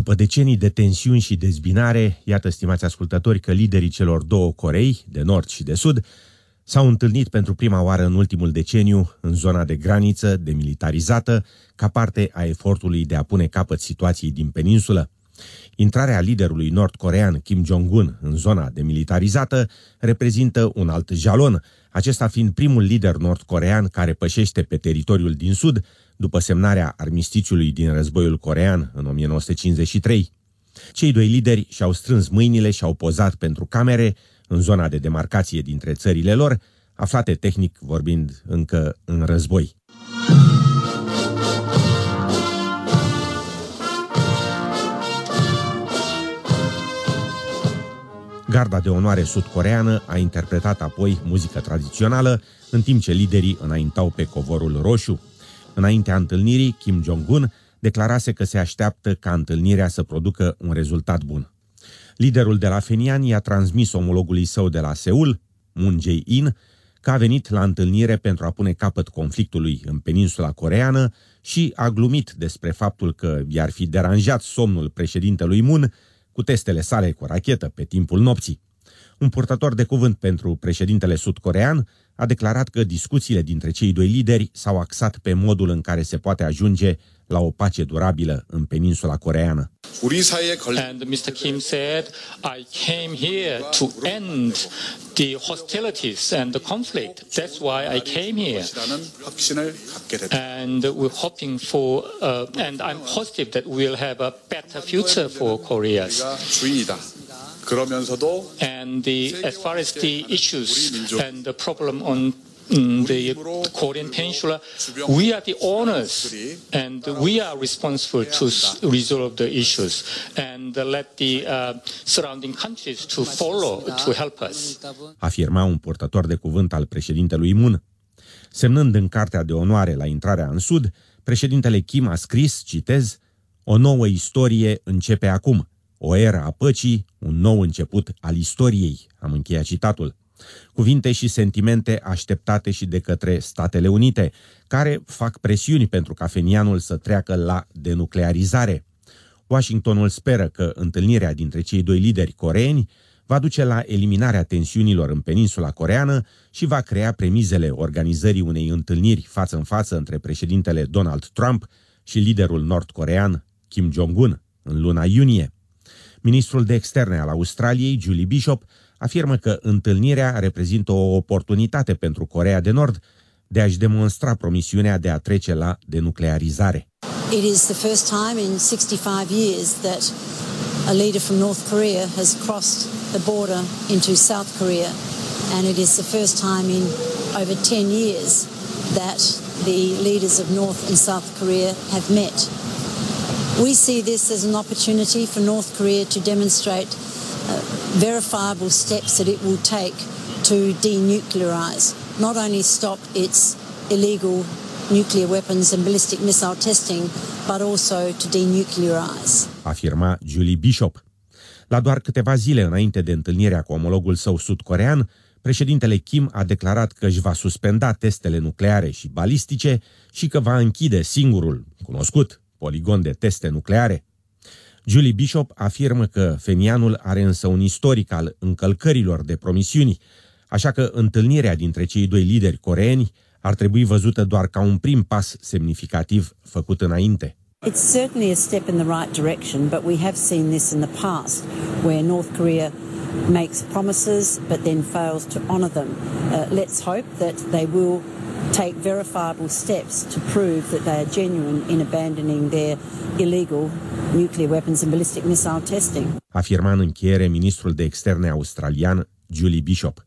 După decenii de tensiuni și dezbinare, iată, stimați ascultători, că liderii celor două Corei, de nord și de sud, s-au întâlnit pentru prima oară în ultimul deceniu în zona de graniță demilitarizată, ca parte a efortului de a pune capăt situației din peninsulă. Intrarea liderului nord-corean Kim Jong-un în zona demilitarizată reprezintă un alt jalon, acesta fiind primul lider nord-corean care pășește pe teritoriul din sud după semnarea armistițiului din războiul corean în 1953. Cei doi lideri și-au strâns mâinile și au pozat pentru camere în zona de demarcație dintre țările lor, aflate tehnic vorbind încă în război. Garda de onoare sud-coreană a interpretat apoi muzică tradițională, în timp ce liderii înaintau pe covorul roșu. Înaintea întâlnirii, Kim Jong-un declarase că se așteaptă ca întâlnirea să producă un rezultat bun. Liderul de la Fenian i-a transmis omologului său de la Seul, Moon Jae-in, că a venit la întâlnire pentru a pune capăt conflictului în peninsula coreană și a glumit despre faptul că i-ar fi deranjat somnul președintelui Moon cu testele sale cu rachetă pe timpul nopții. Un purtător de cuvânt pentru președintele sud-corean a declarat că discuțiile dintre cei doi lideri s-au axat pe modul în care se poate ajunge la o pace durabilă în peninsula coreeană. And Mr. Kim said, I came here to end the hostilities and the conflict. That's why I came here. And we're hoping for, uh, and I'm positive that we'll have a better future for Korea. And the, as far as the issues and the problem on the Korean Peninsula, we are the owners and we are responsible to resolve the issues and let the uh, surrounding countries to follow to help us. Afirma un purtător de cuvânt al președintelui Moon. Semnând în cartea de onoare la intrarea în Sud, președintele Kim a scris, citez, o nouă istorie începe acum, o era a păcii, un nou început al istoriei, am încheiat citatul. Cuvinte și sentimente așteptate și de către Statele Unite, care fac presiuni pentru ca Fenianul să treacă la denuclearizare. Washingtonul speră că întâlnirea dintre cei doi lideri coreeni va duce la eliminarea tensiunilor în peninsula coreană și va crea premizele organizării unei întâlniri față în față între președintele Donald Trump și liderul nord-corean Kim Jong-un în luna iunie. Ministrul de externe al Australiei, Julie Bishop, afirmă că întâlnirea reprezintă o oportunitate pentru Corea de Nord de a-și demonstra promisiunea de a trece la denuclearizare. It is the first time in 65 years that a leader from North Korea has crossed the border into South Korea and it is the first time in over 10 years that the leaders of North and South Korea have met. We see this as an opportunity for North Korea to demonstrate verifiable steps that it will take to denuclearize, not only stop its illegal nuclear weapons and ballistic missile testing, but also to denuclearize. Afirma Julie Bishop. La doar câteva zile înainte de întâlnirea cu omologul său sud-corean, președintele Kim a declarat că își va suspenda testele nucleare și balistice și că va închide singurul, cunoscut, poligon de teste nucleare. Julie Bishop afirmă că Fenianul are însă un istoric al încălcărilor de promisiuni, așa că întâlnirea dintre cei doi lideri coreeni ar trebui văzută doar ca un prim pas semnificativ făcut înainte. It's certainly a step in the right direction, but we have seen this in the past, where North Korea makes promises but then fails to honor them. Uh, let's hope that they will take verifiable steps to prove that they are genuine in abandoning their illegal nuclear weapons and ballistic missile testing. Afirma în încheiere ministrul de externe australian Julie Bishop.